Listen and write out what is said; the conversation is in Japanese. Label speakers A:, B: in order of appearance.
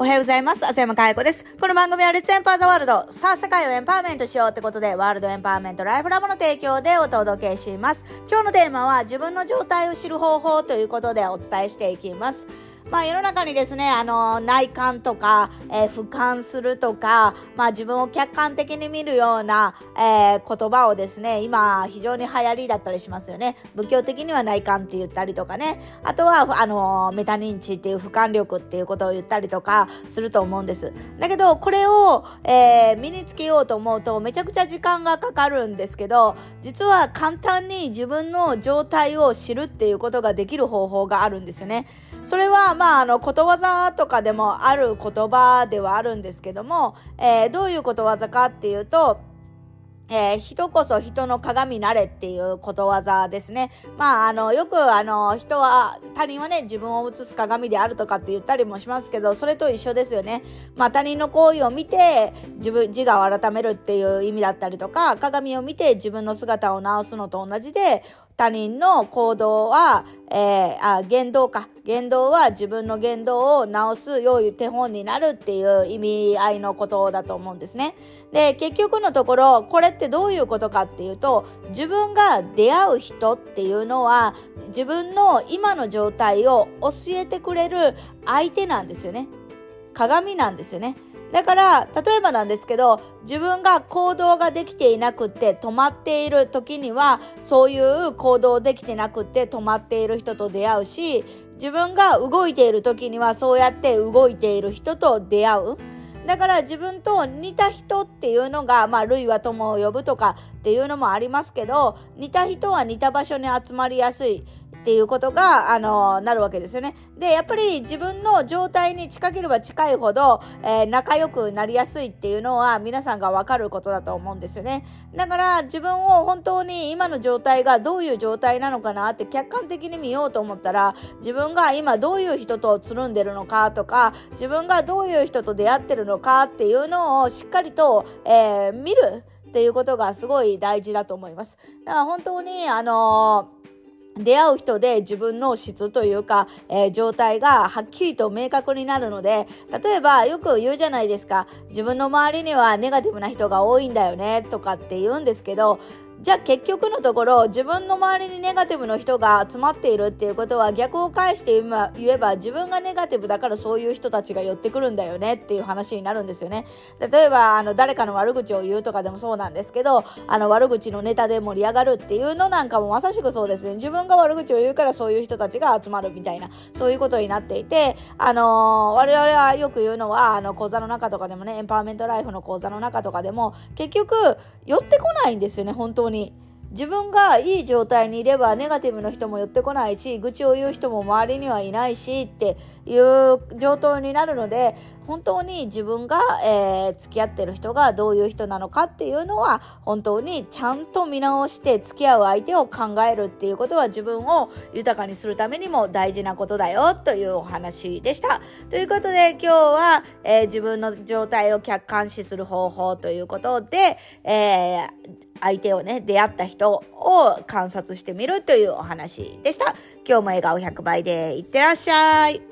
A: おはようございます。浅山海子です。この番組はレッツエンパーザワールド。さあ、世界をエンパワーメントしようってことで、ワールドエンパワーメントライフラボの提供でお届けします。今日のテーマは自分の状態を知る方法ということでお伝えしていきます。まあ世の中にですね、あの、内観とか、えー、俯瞰するとか、まあ自分を客観的に見るような、えー、言葉をですね、今非常に流行りだったりしますよね。仏教的には内観って言ったりとかね。あとは、あの、メタ認知っていう俯瞰力っていうことを言ったりとかすると思うんです。だけど、これを、えー、身につけようと思うとめちゃくちゃ時間がかかるんですけど、実は簡単に自分の状態を知るっていうことができる方法があるんですよね。それは、まあ、あの、ことわざとかでもある言葉ではあるんですけども、えー、どういうことわざかっていうと、えー、人こそ人の鏡なれっていうことわざですね。まあ、あの、よく、あの、人は、他人はね、自分を映す鏡であるとかって言ったりもしますけど、それと一緒ですよね。まあ、他人の行為を見て、自分、自我を改めるっていう意味だったりとか、鏡を見て自分の姿を直すのと同じで、他人の行動は、えー、あ、言動か。言動は自分の言動を直す良い手本になるっていう意味合いのことだと思うんですね。で、結局のところ、これってどういうことかっていうと、自分が出会う人っていうのは、自分の今の状態を教えてくれる相手なんですよね。鏡なんですよね。だから、例えばなんですけど、自分が行動ができていなくて止まっている時には、そういう行動できてなくて止まっている人と出会うし、自分が動いている時にはそうやって動いている人と出会う。だから自分と似た人っていうのが、まあ、類は友を呼ぶとかっていうのもありますけど、似た人は似た場所に集まりやすい。っていうことが、あの、なるわけですよね。で、やっぱり自分の状態に近ければ近いほど、えー、仲良くなりやすいっていうのは皆さんがわかることだと思うんですよね。だから自分を本当に今の状態がどういう状態なのかなって客観的に見ようと思ったら、自分が今どういう人とつるんでるのかとか、自分がどういう人と出会ってるのかっていうのをしっかりと、えー、見るっていうことがすごい大事だと思います。だから本当に、あのー出会う人で自分の質というか、えー、状態がはっきりと明確になるので例えばよく言うじゃないですか。自分の周りにはネガティブな人が多いんだよねとかって言うんですけどじゃあ結局のところ自分の周りにネガティブの人が集まっているっていうことは逆を返して言えば自分がネガティブだからそういう人たちが寄ってくるんだよねっていう話になるんですよね。例えばあの誰かの悪口を言うとかでもそうなんですけどあの悪口のネタで盛り上がるっていうのなんかもまさしくそうですね。自分が悪口を言うからそういう人たちが集まるみたいなそういうことになっていてあのー、我々はよく言うのはあの講座の中とかでもねエンパワーメントライフの講座の中とかでも結局寄ってこないんですよね本当に当に。自分がいい状態にいればネガティブの人も寄ってこないし愚痴を言う人も周りにはいないしっていう状態になるので本当に自分が、えー、付き合ってる人がどういう人なのかっていうのは本当にちゃんと見直して付き合う相手を考えるっていうことは自分を豊かにするためにも大事なことだよというお話でした。ということで今日は、えー、自分の状態を客観視する方法ということで、えー相手をね、出会った人を観察してみるというお話でした。今日も笑顔100倍でいってらっしゃい。